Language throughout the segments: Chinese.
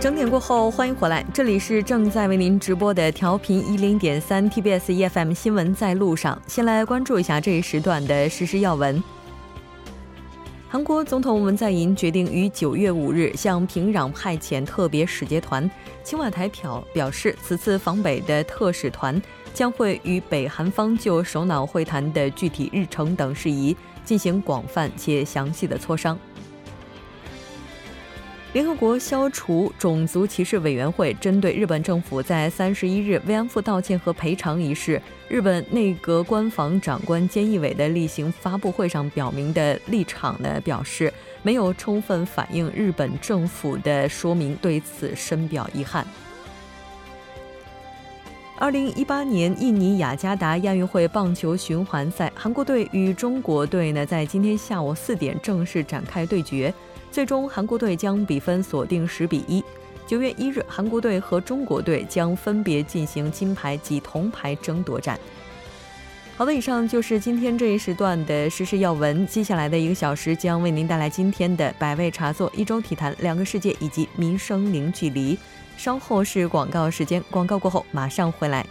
整点过后，欢迎回来，这里是正在为您直播的调频一零点三 TBS EFM 新闻在路上。先来关注一下这一时段的实时要闻。韩国总统文在寅决定于九月五日向平壤派遣特别使节团。青瓦台表表示，此次访北的特使团将会与北韩方就首脑会谈的具体日程等事宜进行广泛且详细的磋商。联合国消除种族歧视委员会针对日本政府在三十一日慰安妇道歉和赔偿一事，日本内阁官房长官菅义伟的例行发布会上表明的立场呢，表示没有充分反映日本政府的说明，对此深表遗憾。二零一八年印尼雅加达亚运会棒球循环赛，韩国队与中国队呢，在今天下午四点正式展开对决。最终，韩国队将比分锁定十比一。九月一日，韩国队和中国队将分别进行金牌及铜牌争夺战。好的，以上就是今天这一时段的时事要闻。接下来的一个小时将为您带来今天的百味茶座、一周体坛、两个世界以及民生零距离。稍后是广告时间，广告过后马上回来。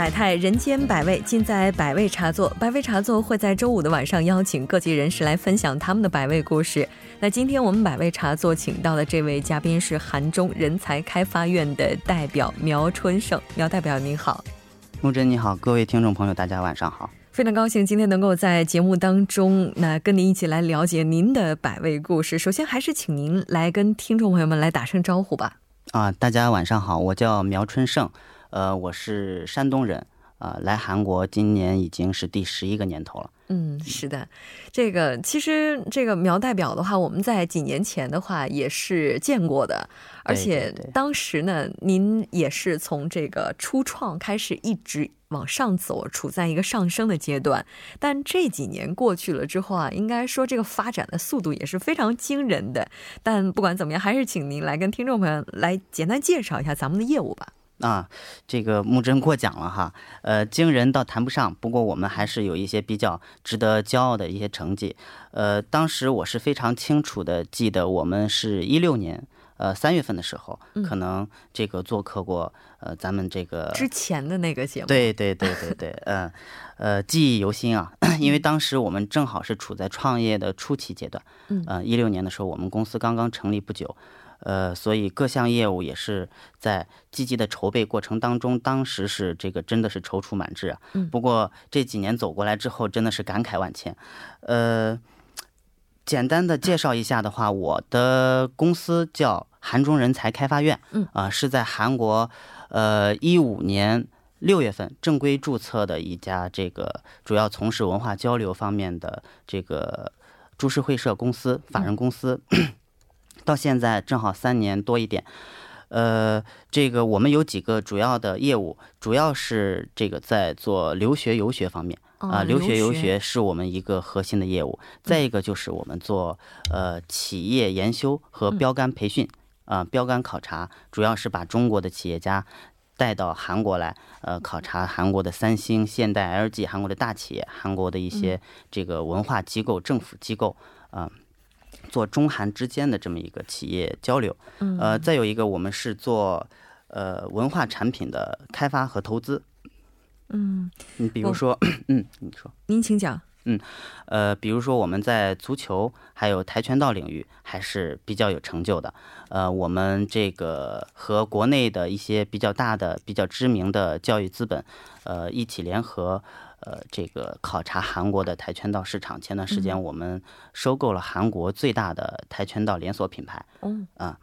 百态，人间百味，尽在百味茶座。百味茶座会在周五的晚上邀请各级人士来分享他们的百味故事。那今天我们百味茶座请到的这位嘉宾是韩中人才开发院的代表苗春盛。苗代表您好，木真你好，各位听众朋友大家晚上好。非常高兴今天能够在节目当中，那跟您一起来了解您的百味故事。首先还是请您来跟听众朋友们来打声招呼吧。啊，大家晚上好，我叫苗春盛。呃，我是山东人，啊，来韩国今年已经是第十一个年头了。嗯，是的，这个其实这个苗代表的话，我们在几年前的话也是见过的，而且当时呢，您也是从这个初创开始一直往上走，处在一个上升的阶段。但这几年过去了之后啊，应该说这个发展的速度也是非常惊人的。但不管怎么样，还是请您来跟听众朋友来简单介绍一下咱们的业务吧。啊，这个木真过奖了哈，呃，惊人倒谈不上，不过我们还是有一些比较值得骄傲的一些成绩。呃，当时我是非常清楚的记得，我们是一六年，呃，三月份的时候，可能这个做客过，呃，咱们这个之前的那个节目，对对对对对，嗯，呃，记忆犹新啊，因为当时我们正好是处在创业的初期阶段，嗯，一六年的时候，我们公司刚刚成立不久。呃，所以各项业务也是在积极的筹备过程当中，当时是这个真的是踌躇满志啊。嗯。不过这几年走过来之后，真的是感慨万千。呃，简单的介绍一下的话，我的公司叫韩中人才开发院。嗯。啊，是在韩国，呃，一五年六月份正规注册的一家这个主要从事文化交流方面的这个株式会社公司、法人公司。到现在正好三年多一点，呃，这个我们有几个主要的业务，主要是这个在做留学游学方面啊，留学游学是我们一个核心的业务。再一个就是我们做呃企业研修和标杆培训啊，标杆考察，主要是把中国的企业家带到韩国来，呃，考察韩国的三星、现代、LG，韩国的大企业，韩国的一些这个文化机构、政府机构啊。做中韩之间的这么一个企业交流，呃，再有一个我们是做呃文化产品的开发和投资，嗯，你比如说，嗯，你说，您请讲，嗯，呃，比如说我们在足球还有跆拳道领域还是比较有成就的，呃，我们这个和国内的一些比较大的、比较知名的教育资本，呃，一起联合。呃，这个考察韩国的跆拳道市场，前段时间我们收购了韩国最大的跆拳道连锁品牌。嗯啊，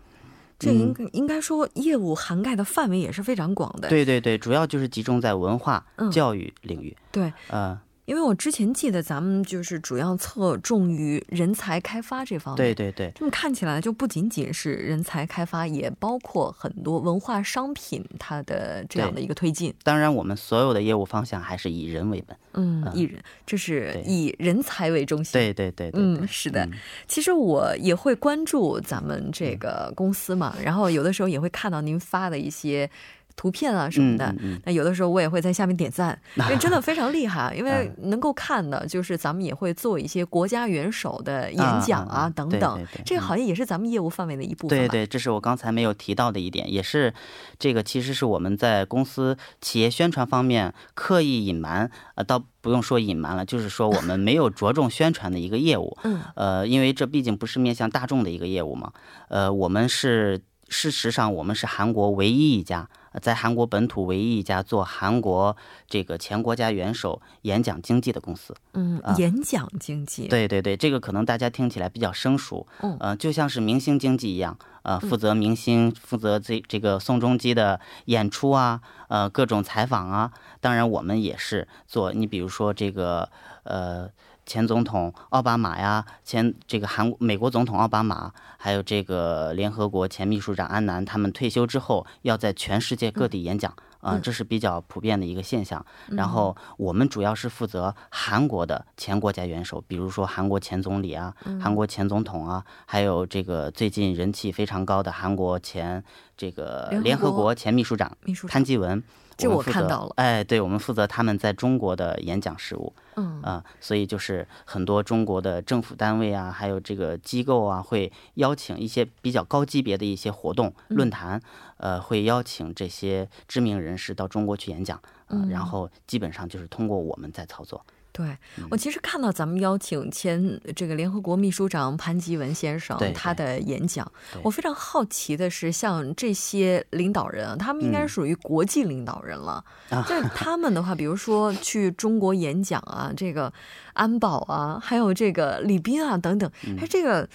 这应该应该说业务涵盖的范围也是非常广的。对对对，主要就是集中在文化教育领域。对，呃，因为我之前记得咱们就是主要侧重于人才开发这方面。对对对。这么看起来就不仅仅是人才开发，也包括很多文化商品它的这样的一个推进。当然，我们所有的业务方向还是以人为本。嗯，以人，这是以人才为中心。对对对对。嗯，是的。其实我也会关注咱们这个公司嘛，然后有的时候也会看到您发的一些。图片啊什么的，那有的时候我也会在下面点赞，因为真的非常厉害。因为能够看的，就是咱们也会做一些国家元首的演讲啊等等，这个好像也是咱们业务范围的一部分。对对，这是我刚才没有提到的一点，也是这个其实是我们在公司企业宣传方面刻意隐瞒，呃，倒不用说隐瞒了，就是说我们没有着重宣传的一个业务。嗯，呃，因为这毕竟不是面向大众的一个业务嘛。呃，我们是事实上我们是韩国唯一一家。在韩国本土唯一一家做韩国这个前国家元首演讲经济的公司，嗯，演讲经济，对对对，这个可能大家听起来比较生疏，嗯，呃，就像是明星经济一样，呃，负责明星，负责这这个宋仲基的演出啊，呃，各种采访啊，当然我们也是做，你比如说这个，呃。前总统奥巴马呀，前这个韩美国总统奥巴马，还有这个联合国前秘书长安南，他们退休之后要在全世界各地演讲啊，这是比较普遍的一个现象。然后我们主要是负责韩国的前国家元首，比如说韩国前总理啊，韩国前总统啊，还有这个最近人气非常高的韩国前这个联合国前秘书长潘基文。这我看到了，哎，对，我们负责他们在中国的演讲事务，嗯。啊，所以就是很多中国的政府单位啊，还有这个机构啊，会邀请一些比较高级别的一些活动论坛，呃，会邀请这些知名人士到中国去演讲，嗯，然后基本上就是通过我们在操作。对我其实看到咱们邀请前这个联合国秘书长潘基文先生他的演讲，我非常好奇的是，像这些领导人，他们应该属于国际领导人了。就他们的话，比如说去中国演讲啊，这个安保啊，还有这个礼宾啊等等，哎，这个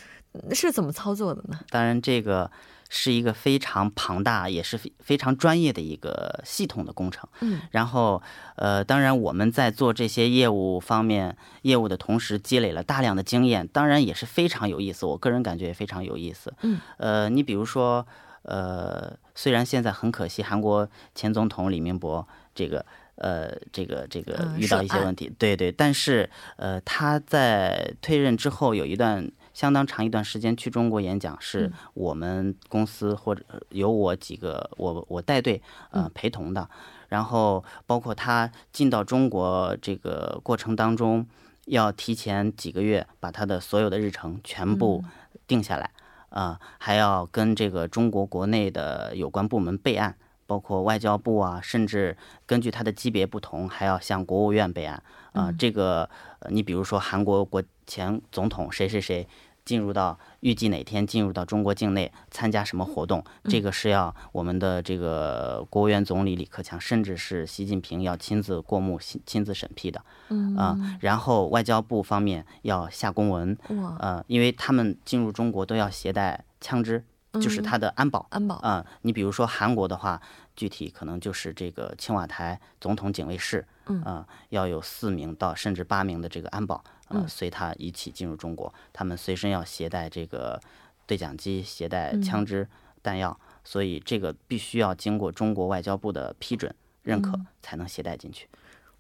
是怎么操作的呢？当然这个。是一个非常庞大，也是非非常专业的一个系统的工程。嗯，然后，呃，当然我们在做这些业务方面业务的同时，积累了大量的经验，当然也是非常有意思。我个人感觉也非常有意思。嗯，呃，你比如说，呃，虽然现在很可惜，韩国前总统李明博这个，呃，这个这个遇到一些问题，对对，但是，呃，他在退任之后有一段。相当长一段时间去中国演讲，是我们公司或者有我几个我我带队呃陪同的，然后包括他进到中国这个过程当中，要提前几个月把他的所有的日程全部定下来，啊，还要跟这个中国国内的有关部门备案，包括外交部啊，甚至根据他的级别不同，还要向国务院备案，啊，这个你比如说韩国国。前总统谁谁谁进入到预计哪天进入到中国境内参加什么活动？这个是要我们的这个国务院总理李克强，甚至是习近平要亲自过目、亲亲自审批的。嗯啊，然后外交部方面要下公文。哇，呃，因为他们进入中国都要携带枪支，就是他的安保。安保啊，你比如说韩国的话，具体可能就是这个青瓦台总统警卫室。嗯啊，要有四名到甚至八名的这个安保。呃，随他一起进入中国，他们随身要携带这个对讲机，携带枪支弹药，所以这个必须要经过中国外交部的批准认可才能携带进去。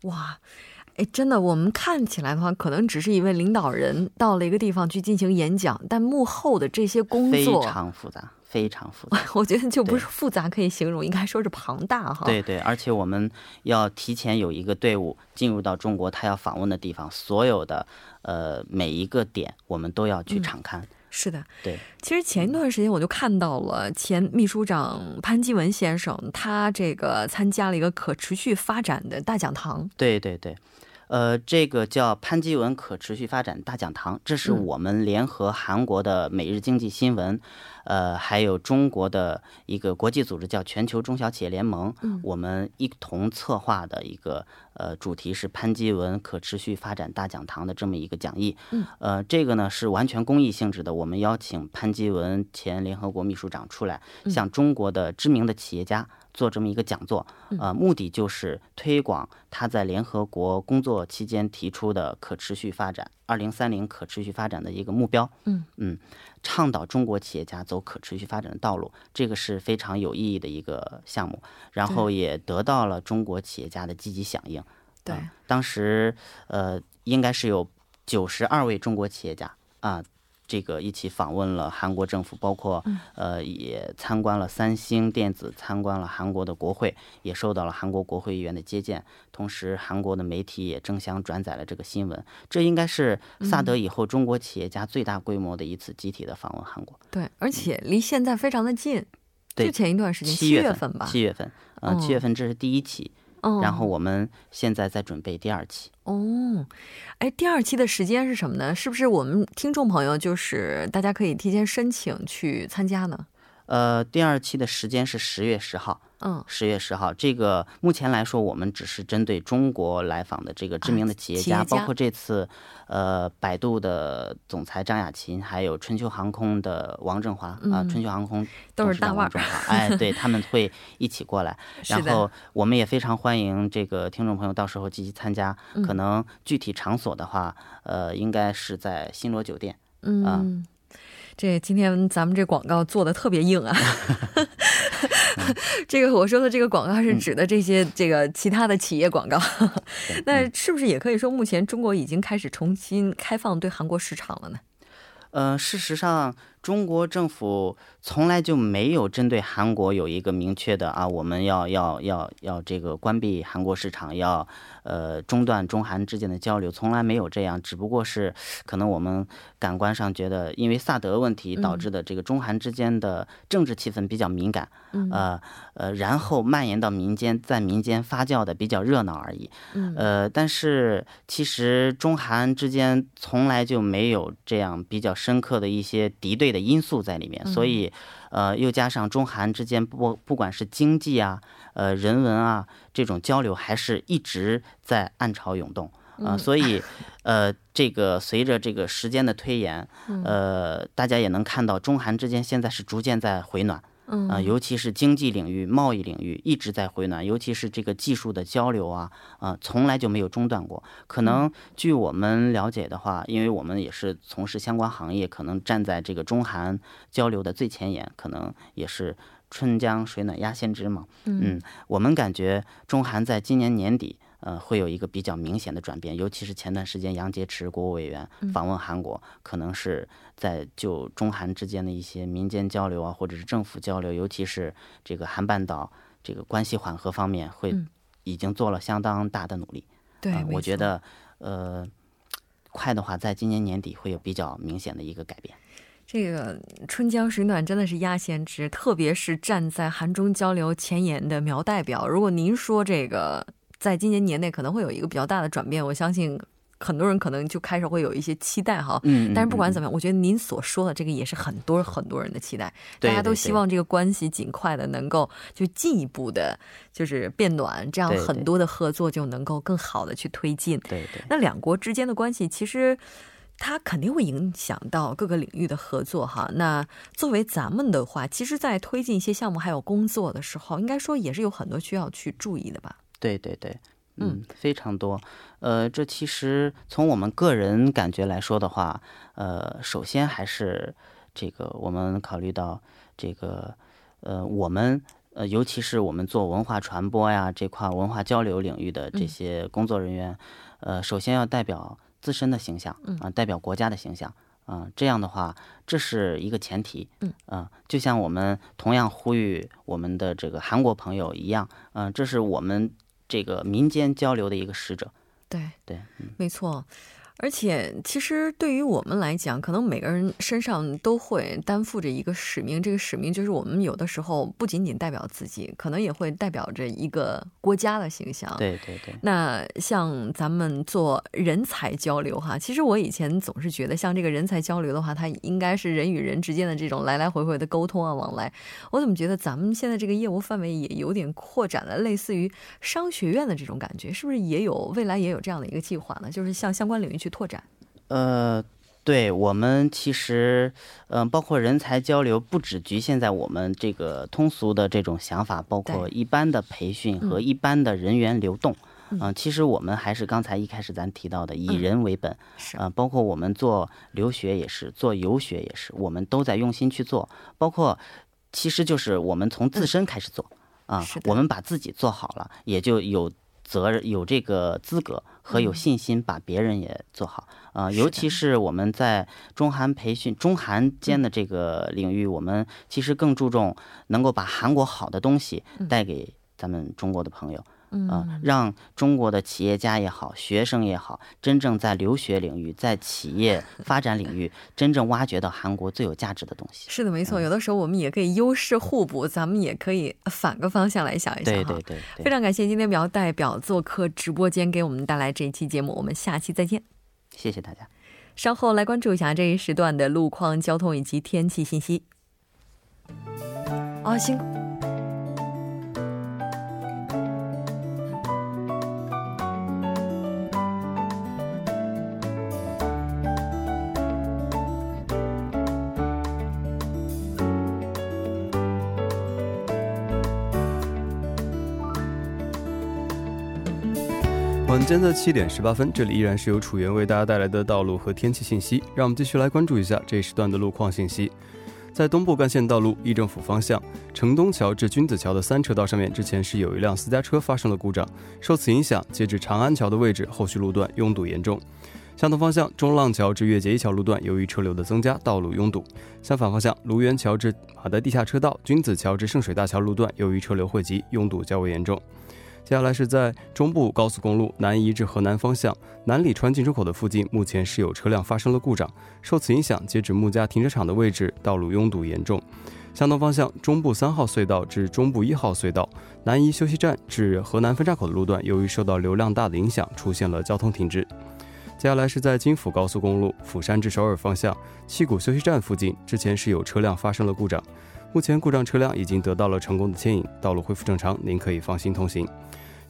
哇，哎，真的，我们看起来的话，可能只是一位领导人到了一个地方去进行演讲，但幕后的这些工作非常复杂。非常复杂，我觉得就不是复杂可以形容，应该说是庞大哈。对对，而且我们要提前有一个队伍进入到中国，他要访问的地方，所有的呃每一个点，我们都要去敞开。是的，对。其实前一段时间我就看到了前秘书长潘基文先生，他这个参加了一个可持续发展的大讲堂。对对对。呃，这个叫潘基文可持续发展大讲堂，这是我们联合韩国的每日经济新闻，呃，还有中国的一个国际组织叫全球中小企业联盟，我们一同策划的一个呃。呃，主题是潘基文可持续发展大讲堂的这么一个讲义。嗯，呃，这个呢是完全公益性质的，我们邀请潘基文前联合国秘书长出来，向中国的知名的企业家。做这么一个讲座，呃，目的就是推广他在联合国工作期间提出的可持续发展二零三零可持续发展的一个目标。嗯嗯，倡导中国企业家走可持续发展的道路，这个是非常有意义的一个项目。然后也得到了中国企业家的积极响应。对，当时呃，应该是有九十二位中国企业家啊。这个一起访问了韩国政府，包括呃也参观了三星电子，参观了韩国的国会，也受到了韩国国会议员的接见。同时，韩国的媒体也争相转载了这个新闻。这应该是萨德以后中国企业家最大规模的一次集体的访问韩国。对，而且离现在非常的近。对，前一段时间七月份吧，七月份，嗯，七月份这是第一期。然后我们现在在准备第二期哦，哎，第二期的时间是什么呢？是不是我们听众朋友就是大家可以提前申请去参加呢？呃，第二期的时间是十月十号。嗯，十月十号，这个目前来说，我们只是针对中国来访的这个知名的企业家，包括这次，呃，百度的总裁张亚勤，还有春秋航空的王振华啊，春秋航空都是大腕儿，哎，对他们会一起过来。然后我们也非常欢迎这个听众朋友到时候积极参加。可能具体场所的话，呃，应该是在新罗酒店。嗯。这今天咱们这广告做的特别硬啊！这个我说的这个广告是指的这些这个其他的企业广告。那是不是也可以说，目前中国已经开始重新开放对韩国市场了呢？呃，事实上。中国政府从来就没有针对韩国有一个明确的啊，我们要要要要这个关闭韩国市场，要呃中断中韩之间的交流，从来没有这样。只不过是可能我们感官上觉得，因为萨德问题导致的这个中韩之间的政治气氛比较敏感，呃呃，然后蔓延到民间，在民间发酵的比较热闹而已。呃，但是其实中韩之间从来就没有这样比较深刻的一些敌对。的因素在里面，所以，呃，又加上中韩之间不不管是经济啊，呃，人文啊这种交流，还是一直在暗潮涌动啊，所以，呃，这个随着这个时间的推延，呃，大家也能看到中韩之间现在是逐渐在回暖。啊，尤其是经济领域、贸易领域一直在回暖，尤其是这个技术的交流啊，啊，从来就没有中断过。可能据我们了解的话，因为我们也是从事相关行业，可能站在这个中韩交流的最前沿，可能也是春江水暖鸭先知嘛。嗯，我们感觉中韩在今年年底。呃，会有一个比较明显的转变，尤其是前段时间杨洁篪国务委员访问韩国，可能是在就中韩之间的一些民间交流啊，或者是政府交流，尤其是这个韩半岛这个关系缓和方面，会已经做了相当大的努力。对，我觉得呃，快的话，在今年年底会有比较明显的一个改变。这个春江水暖真的是鸭先知，特别是站在韩中交流前沿的苗代表，如果您说这个。在今年年内可能会有一个比较大的转变，我相信很多人可能就开始会有一些期待哈。嗯。但是不管怎么样，我觉得您所说的这个也是很多很多人的期待。大家都希望这个关系尽快的能够就进一步的，就是变暖，这样很多的合作就能够更好的去推进。对对。那两国之间的关系其实它肯定会影响到各个领域的合作哈。那作为咱们的话，其实，在推进一些项目还有工作的时候，应该说也是有很多需要去注意的吧。对对对，嗯，非常多。呃，这其实从我们个人感觉来说的话，呃，首先还是这个我们考虑到这个，呃，我们呃，尤其是我们做文化传播呀这块文化交流领域的这些工作人员，呃，首先要代表自身的形象啊，代表国家的形象啊，这样的话，这是一个前提。嗯啊，就像我们同样呼吁我们的这个韩国朋友一样，嗯，这是我们。这个民间交流的一个使者，对对，没错。而且，其实对于我们来讲，可能每个人身上都会担负着一个使命。这个使命就是我们有的时候不仅仅代表自己，可能也会代表着一个国家的形象。对对对。那像咱们做人才交流哈，其实我以前总是觉得，像这个人才交流的话，它应该是人与人之间的这种来来回回的沟通啊往来。我怎么觉得咱们现在这个业务范围也有点扩展了，类似于商学院的这种感觉，是不是也有未来也有这样的一个计划呢？就是向相关领域去。拓展，呃，对我们其实，嗯，包括人才交流，不只局限在我们这个通俗的这种想法，包括一般的培训和一般的人员流动，嗯，其实我们还是刚才一开始咱提到的以人为本，是。啊，包括我们做留学也是，做游学也是，我们都在用心去做，包括其实就是我们从自身开始做，啊，我们把自己做好了，也就有。责任有这个资格和有信心把别人也做好。啊，尤其是我们在中韩培训、中韩间的这个领域，我们其实更注重能够把韩国好的东西带给咱们中国的朋友。嗯，让中国的企业家也好，学生也好，真正在留学领域、在企业 发展领域，真正挖掘到韩国最有价值的东西。是的，没错。有的时候我们也可以优势互补，咱们也可以反个方向来想一想对对对。非常感谢今天苗代表做客直播间，给我们带来这一期节目。我们下期再见。谢谢大家。稍后来关注一下这一时段的路况、交通以及天气信息。啊，辛苦。晚间的七点十八分，这里依然是由楚源为大家带来的道路和天气信息。让我们继续来关注一下这一时段的路况信息。在东部干线道路议政府方向，城东桥至君子桥的三车道上面，之前是有一辆私家车发生了故障，受此影响，截至长安桥的位置，后续路段拥堵严重。相同方向，中浪桥至越界一桥路段，由于车流的增加，道路拥堵。相反方向，卢园桥至马德地下车道、君子桥至圣水大桥路段，由于车流汇集，拥堵较为严重。接下来是在中部高速公路南移至河南方向南里川进出口的附近，目前是有车辆发生了故障，受此影响，截止木家停车场的位置，道路拥堵严重。相同方向，中部三号隧道至中部一号隧道南移休息站至河南分岔口的路段，由于受到流量大的影响，出现了交通停滞。接下来是在京釜高速公路釜山至首尔方向七谷休息站附近，之前是有车辆发生了故障，目前故障车辆已经得到了成功的牵引，道路恢复正常，您可以放心通行。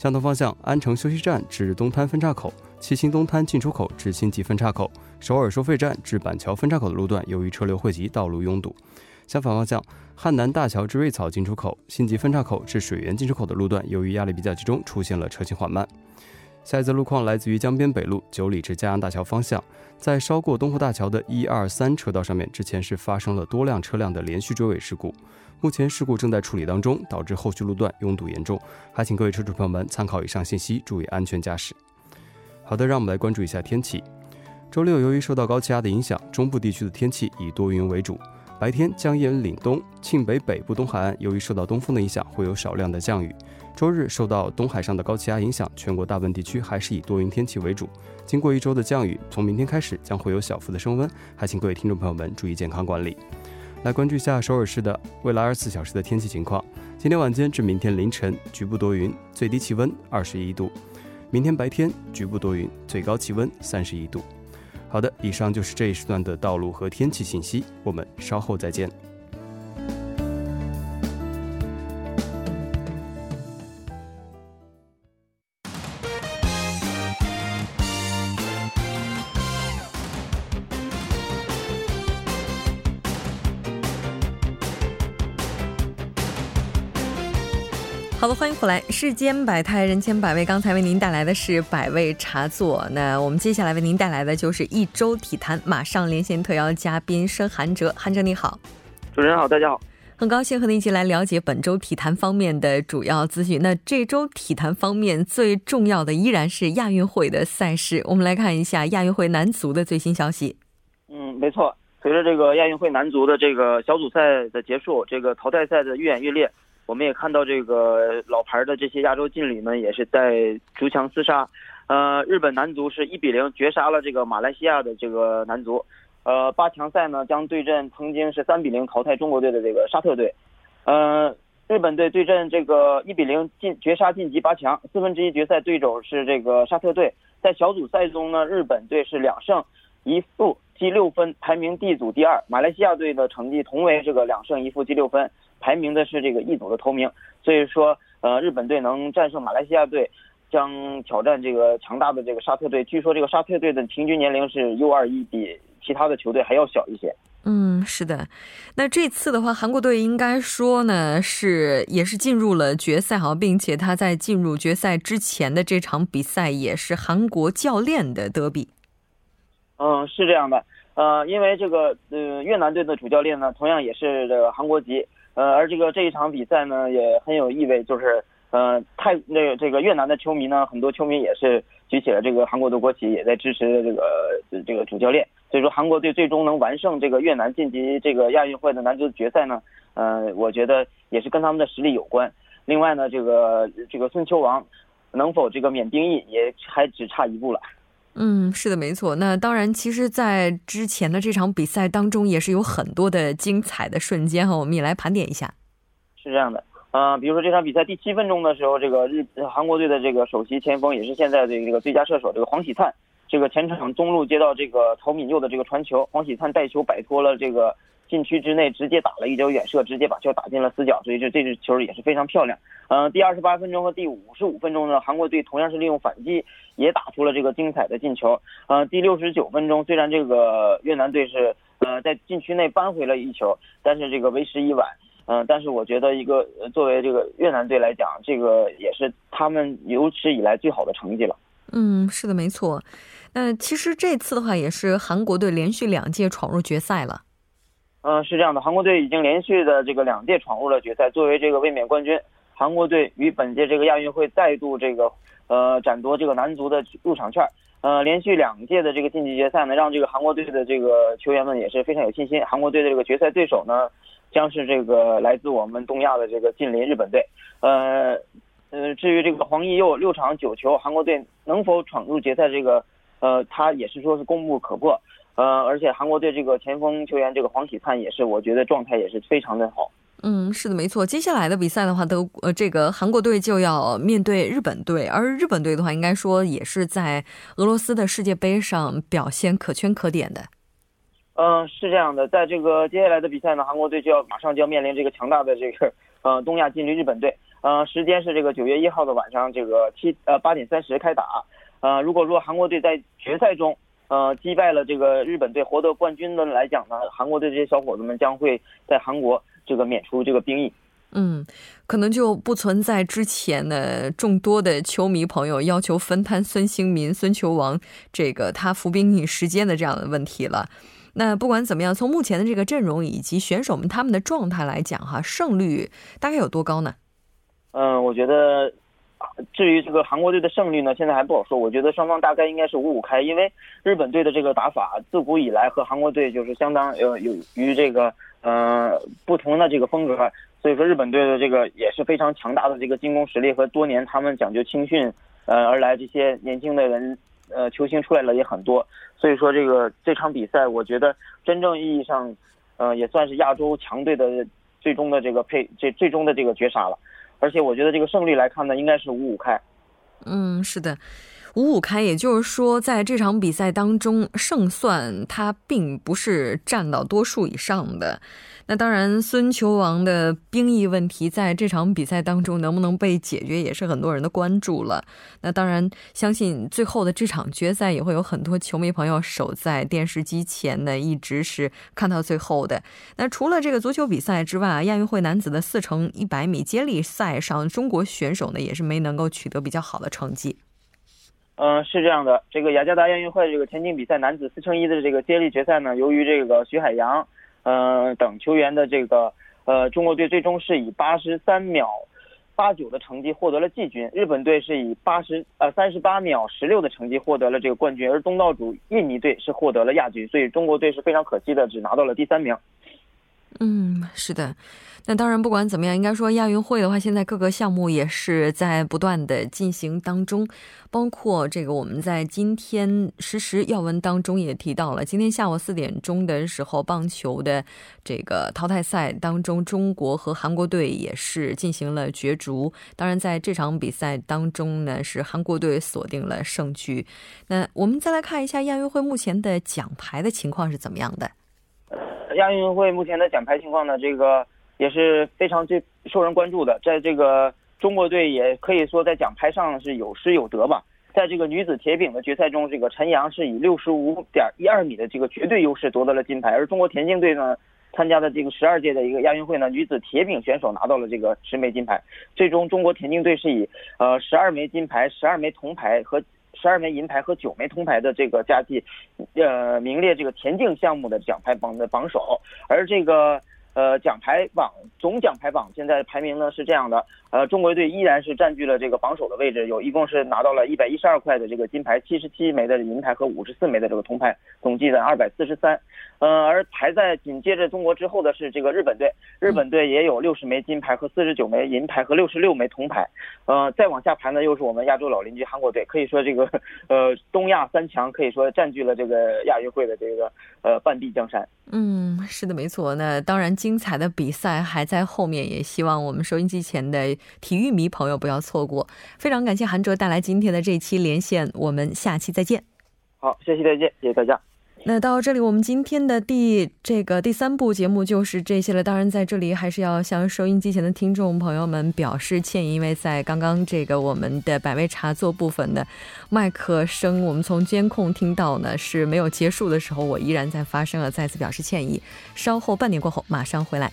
相同方向，安城休息站至东滩分岔口、七星东滩进出口至新吉分岔口、首尔收费站至板桥分岔口的路段，由于车流汇集，道路拥堵。相反方向，汉南大桥至瑞草进出口、新吉分岔口至水源进出口的路段，由于压力比较集中，出现了车行缓慢。下一则路况来自于江边北路九里至嘉阳大桥方向，在稍过东湖大桥的一二三车道上面，之前是发生了多辆车辆的连续追尾事故。目前事故正在处理当中，导致后续路段拥堵严重，还请各位车主朋友们参考以上信息，注意安全驾驶。好的，让我们来关注一下天气。周六由于受到高气压的影响，中部地区的天气以多云为主，白天江阴岭东、庆北北部东海岸由于受到东风的影响，会有少量的降雨。周日受到东海上的高气压影响，全国大部分地区还是以多云天气为主。经过一周的降雨，从明天开始将会有小幅的升温，还请各位听众朋友们注意健康管理。来关注一下首尔市的未来二十四小时的天气情况。今天晚间至明天凌晨，局部多云，最低气温二十一度；明天白天局部多云，最高气温三十一度。好的，以上就是这一时段的道路和天气信息，我们稍后再见。回来。世间百态，人间百味。刚才为您带来的是百味茶座，那我们接下来为您带来的就是一周体坛。马上连线特邀嘉宾申韩哲，韩哲你好，主持人好，大家好，很高兴和您一起来了解本周体坛方面的主要资讯。那这周体坛方面最重要的依然是亚运会的赛事，我们来看一下亚运会男足的最新消息。嗯，没错，随着这个亚运会男足的这个小组赛的结束，这个淘汰赛的愈演愈烈。我们也看到这个老牌的这些亚洲劲旅们也是在逐强厮杀，呃，日本男足是一比零绝杀了这个马来西亚的这个男足。呃，八强赛呢将对阵曾经是三比零淘汰中国队的这个沙特队。呃，日本队对阵这个一比零晋绝杀晋级八强，四分之一决赛对手是这个沙特队。在小组赛中呢，日本队是两胜一负积六分，排名 D 组第二。马来西亚队的成绩同为这个两胜一负积六分，排名的是这个一组的头名。所以说，呃，日本队能战胜马来西亚队。将挑战这个强大的这个沙特队。据说这个沙特队的平均年龄是 U 二一，比其他的球队还要小一些。嗯，是的。那这次的话，韩国队应该说呢是也是进入了决赛哈，并且他在进入决赛之前的这场比赛也是韩国教练的德比。嗯，是这样的。呃，因为这个呃越南队的主教练呢，同样也是这个韩国籍。呃，而这个这一场比赛呢，也很有意味，就是。呃，泰那个这个越南的球迷呢，很多球迷也是举起了这个韩国的国旗，也在支持这个这个主教练。所以说，韩国队最终能完胜这个越南晋级这个亚运会的男足决赛呢，呃，我觉得也是跟他们的实力有关。另外呢，这个这个孙秋王能否这个免兵役，也还只差一步了。嗯，是的，没错。那当然，其实，在之前的这场比赛当中，也是有很多的精彩的瞬间哈，我们也来盘点一下。是这样的。呃，比如说这场比赛第七分钟的时候，这个日韩国队的这个首席前锋也是现在的这个最佳射手，这个黄喜灿，这个前场中路接到这个曹敏佑的这个传球，黄喜灿带球摆脱了这个禁区之内，直接打了一脚远射，直接把球打进了死角，所以这这支球也是非常漂亮。嗯，第二十八分钟和第五十五分钟呢，韩国队同样是利用反击也打出了这个精彩的进球。呃，第六十九分钟，虽然这个越南队是呃在禁区内扳回了一球，但是这个为时已晚。嗯，但是我觉得一个作为这个越南队来讲，这个也是他们有史以来最好的成绩了。嗯，是的，没错。那其实这次的话，也是韩国队连续两届闯入决赛了。嗯，是这样的，韩国队已经连续的这个两届闯入了决赛。作为这个卫冕冠军，韩国队于本届这个亚运会再度这个呃斩夺这个男足的入场券。呃，连续两届的这个晋级决赛呢，让这个韩国队的这个球员们也是非常有信心。韩国队的这个决赛对手呢？将是这个来自我们东亚的这个近邻日本队，呃，呃，至于这个黄义佑六场九球，韩国队能否闯入决赛？这个，呃，他也是说是功不可破，呃，而且韩国队这个前锋球员这个黄喜灿也是，我觉得状态也是非常的好。嗯，是的，没错。接下来的比赛的话，都呃，这个韩国队就要面对日本队，而日本队的话，应该说也是在俄罗斯的世界杯上表现可圈可点的。嗯，是这样的，在这个接下来的比赛呢，韩国队就要马上就要面临这个强大的这个呃东亚劲旅日本队。呃，时间是这个九月一号的晚上这个七呃八点三十开打。呃，如果说韩国队在决赛中呃击败了这个日本队获得冠军的来讲呢，韩国队这些小伙子们将会在韩国这个免除这个兵役。嗯，可能就不存在之前的众多的球迷朋友要求分摊孙兴民、孙球王这个他服兵役时间的这样的问题了。那不管怎么样，从目前的这个阵容以及选手们他们的状态来讲，哈，胜率大概有多高呢？嗯，我觉得，至于这个韩国队的胜率呢，现在还不好说。我觉得双方大概应该是五五开，因为日本队的这个打法自古以来和韩国队就是相当呃有于这个呃不同的这个风格，所以说日本队的这个也是非常强大的这个进攻实力和多年他们讲究青训呃而来这些年轻的人。呃，球星出来了也很多，所以说这个这场比赛，我觉得真正意义上，呃，也算是亚洲强队的最终的这个配这最终的这个绝杀了。而且我觉得这个胜率来看呢，应该是五五开。嗯，是的。五五开，也就是说，在这场比赛当中，胜算它并不是占到多数以上的。那当然，孙球王的兵役问题在这场比赛当中能不能被解决，也是很多人的关注了。那当然，相信最后的这场决赛也会有很多球迷朋友守在电视机前呢，一直是看到最后的。那除了这个足球比赛之外啊，亚运会男子的四乘一百米接力赛上，中国选手呢也是没能够取得比较好的成绩。嗯，是这样的，这个雅加达亚运会这个田径比赛男子四乘一的这个接力决赛呢，由于这个徐海洋，嗯等球员的这个呃中国队最终是以八十三秒八九的成绩获得了季军，日本队是以八十呃三十八秒十六的成绩获得了这个冠军，而东道主印尼队是获得了亚军，所以中国队是非常可惜的，只拿到了第三名。嗯，是的。那当然，不管怎么样，应该说亚运会的话，现在各个项目也是在不断的进行当中，包括这个我们在今天实时要闻当中也提到了，今天下午四点钟的时候，棒球的这个淘汰赛当中，中国和韩国队也是进行了角逐。当然，在这场比赛当中呢，是韩国队锁定了胜局。那我们再来看一下亚运会目前的奖牌的情况是怎么样的？亚运会目前的奖牌情况呢？这个。也是非常最受人关注的，在这个中国队也可以说在奖牌上是有失有得吧。在这个女子铁饼的决赛中，这个陈阳是以六十五点一二米的这个绝对优势夺得了金牌，而中国田径队呢参加的这个十二届的一个亚运会呢，女子铁饼选手拿到了这个十枚金牌。最终，中国田径队是以呃十二枚金牌、十二枚铜牌和十二枚银牌和九枚铜牌的这个佳绩，呃名列这个田径项目的奖牌榜的榜首，而这个。呃，奖牌榜总奖牌榜现在排名呢是这样的，呃，中国队依然是占据了这个榜首的位置，有一共是拿到了一百一十二块的这个金牌，七十七枚的银牌和五十四枚的这个铜牌，总计的二百四十三。嗯，而排在紧接着中国之后的是这个日本队，日本队也有六十枚金牌和四十九枚银牌和六十六枚铜牌。呃，再往下排呢，又是我们亚洲老邻居韩国队，可以说这个 呃东亚三强可以说占据了这个亚运会的这个呃半壁江山。嗯，是的，没错。那当然，精彩的比赛还在后面，也希望我们收音机前的体育迷朋友不要错过。非常感谢韩哲带来今天的这期连线，我们下期再见。好，下期再见，谢谢大家。那到这里，我们今天的第这个第三部节目就是这些了。当然，在这里还是要向收音机前的听众朋友们表示歉意，因为在刚刚这个我们的百味茶座部分的麦克声，我们从监控听到呢是没有结束的时候，我依然在发声了，再次表示歉意。稍后半点过后马上回来。